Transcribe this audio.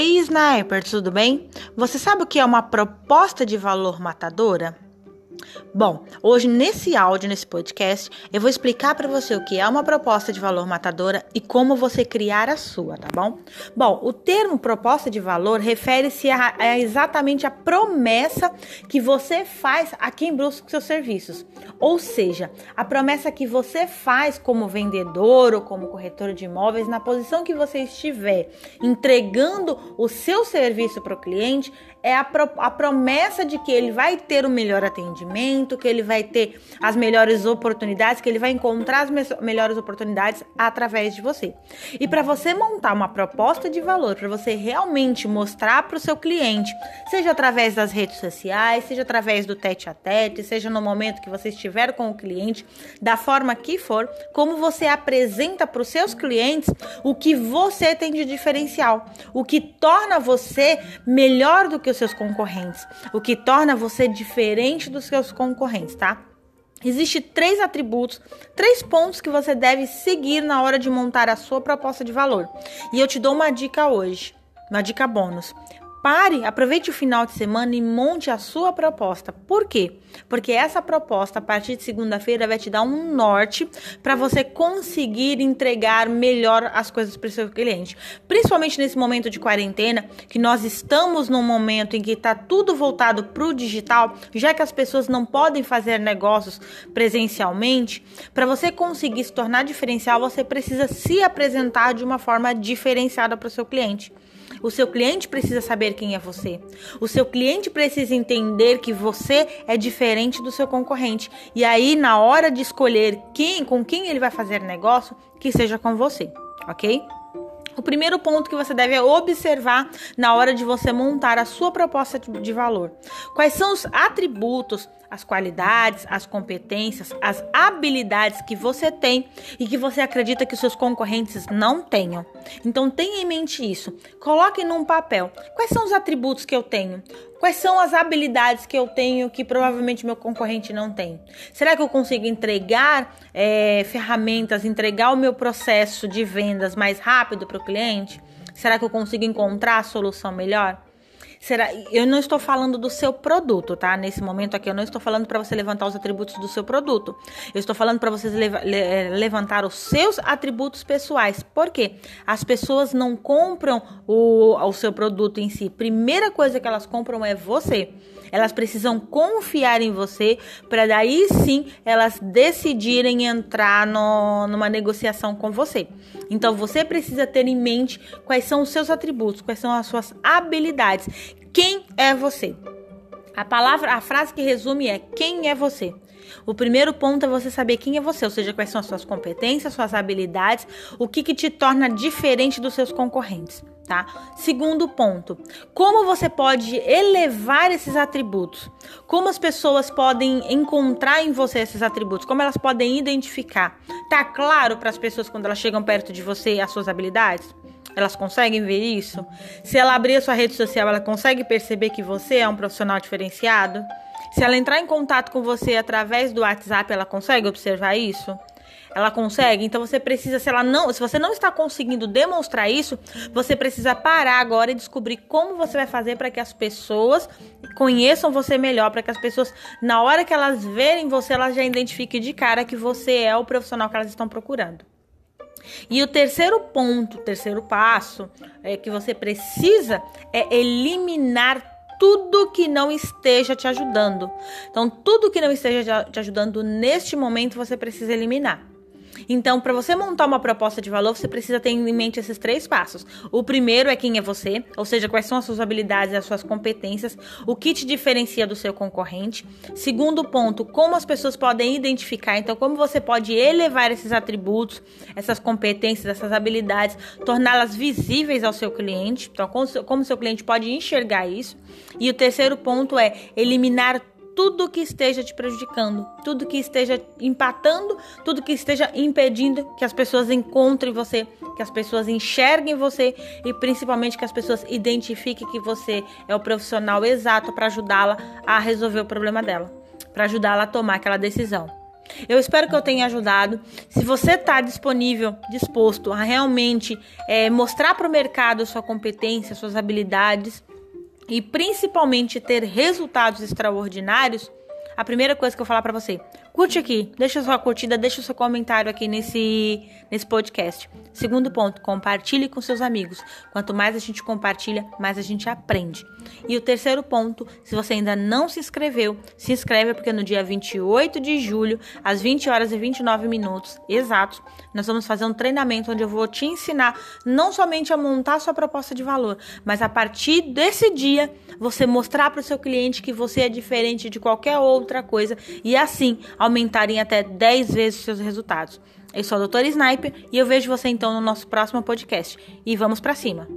Ei, Sniper, tudo bem? Você sabe o que é uma proposta de valor matadora? Bom, hoje nesse áudio, nesse podcast, eu vou explicar para você o que é uma proposta de valor matadora e como você criar a sua, tá bom? Bom, o termo proposta de valor refere-se a, a, exatamente a promessa que você faz a quem busca seus serviços. Ou seja, a promessa que você faz como vendedor ou como corretor de imóveis na posição que você estiver entregando o seu serviço para o cliente é a, pro, a promessa de que ele vai ter o melhor atendimento, que ele vai ter as melhores oportunidades, que ele vai encontrar as me melhores oportunidades através de você. E para você montar uma proposta de valor, para você realmente mostrar para o seu cliente, seja através das redes sociais, seja através do tete a tete, seja no momento que você estiver com o cliente, da forma que for, como você apresenta para os seus clientes o que você tem de diferencial, o que torna você melhor do que seus concorrentes, o que torna você diferente dos seus concorrentes, tá? Existem três atributos, três pontos que você deve seguir na hora de montar a sua proposta de valor. E eu te dou uma dica hoje, uma dica bônus. Pare, aproveite o final de semana e monte a sua proposta. Por quê? Porque essa proposta, a partir de segunda-feira, vai te dar um norte para você conseguir entregar melhor as coisas para o seu cliente. Principalmente nesse momento de quarentena, que nós estamos num momento em que está tudo voltado para o digital, já que as pessoas não podem fazer negócios presencialmente. Para você conseguir se tornar diferencial, você precisa se apresentar de uma forma diferenciada para o seu cliente. O seu cliente precisa saber quem é você. O seu cliente precisa entender que você é diferente do seu concorrente. E aí, na hora de escolher quem, com quem ele vai fazer negócio, que seja com você, ok? O primeiro ponto que você deve observar na hora de você montar a sua proposta de valor. Quais são os atributos, as qualidades, as competências, as habilidades que você tem e que você acredita que os seus concorrentes não tenham. Então tenha em mente isso. Coloque num papel. Quais são os atributos que eu tenho? Quais são as habilidades que eu tenho que provavelmente meu concorrente não tem? Será que eu consigo entregar é, ferramentas, entregar o meu processo de vendas mais rápido para o cliente? Será que eu consigo encontrar a solução melhor? Será? Eu não estou falando do seu produto, tá? Nesse momento aqui, eu não estou falando para você levantar os atributos do seu produto. Eu estou falando para você le le levantar os seus atributos pessoais. Por quê? As pessoas não compram o, o seu produto em si. Primeira coisa que elas compram é você. Elas precisam confiar em você para daí sim elas decidirem entrar no, numa negociação com você. Então você precisa ter em mente quais são os seus atributos, quais são as suas habilidades. Quem é você? A palavra, a frase que resume é quem é você. O primeiro ponto é você saber quem é você, ou seja, quais são as suas competências, suas habilidades, o que, que te torna diferente dos seus concorrentes tá? Segundo ponto, como você pode elevar esses atributos? Como as pessoas podem encontrar em você esses atributos? Como elas podem identificar? Tá claro para as pessoas quando elas chegam perto de você as suas habilidades? Elas conseguem ver isso? Se ela abrir a sua rede social, ela consegue perceber que você é um profissional diferenciado? Se ela entrar em contato com você através do WhatsApp, ela consegue observar isso? Ela consegue? Então você precisa, se ela não, se você não está conseguindo demonstrar isso, você precisa parar agora e descobrir como você vai fazer para que as pessoas conheçam você melhor, para que as pessoas, na hora que elas verem você, elas já identifiquem de cara que você é o profissional que elas estão procurando. E o terceiro ponto, o terceiro passo é que você precisa é eliminar tudo que não esteja te ajudando. Então, tudo que não esteja te ajudando neste momento, você precisa eliminar. Então, para você montar uma proposta de valor, você precisa ter em mente esses três passos. O primeiro é quem é você, ou seja, quais são as suas habilidades, as suas competências, o que te diferencia do seu concorrente. Segundo ponto, como as pessoas podem identificar, então, como você pode elevar esses atributos, essas competências, essas habilidades, torná-las visíveis ao seu cliente. Então, como seu cliente pode enxergar isso. E o terceiro ponto é eliminar tudo que esteja te prejudicando, tudo que esteja empatando, tudo que esteja impedindo que as pessoas encontrem você, que as pessoas enxerguem você e principalmente que as pessoas identifiquem que você é o profissional exato para ajudá-la a resolver o problema dela, para ajudá-la a tomar aquela decisão. Eu espero que eu tenha ajudado. Se você está disponível, disposto a realmente é, mostrar para o mercado sua competência, suas habilidades e principalmente ter resultados extraordinários, a primeira coisa que eu vou falar para você, curte aqui, deixa sua curtida, deixa seu comentário aqui nesse, nesse podcast. Segundo ponto, compartilhe com seus amigos. Quanto mais a gente compartilha, mais a gente aprende. E o terceiro ponto, se você ainda não se inscreveu, se inscreve porque no dia 28 de julho, às 20 horas e 29 minutos exatos, nós vamos fazer um treinamento onde eu vou te ensinar não somente a montar sua proposta de valor, mas a partir desse dia você mostrar para o seu cliente que você é diferente de qualquer outra coisa e assim aumentarem até 10 vezes seus resultados. Eu sou a doutora Sniper e eu vejo você então no nosso próximo podcast. E vamos para cima!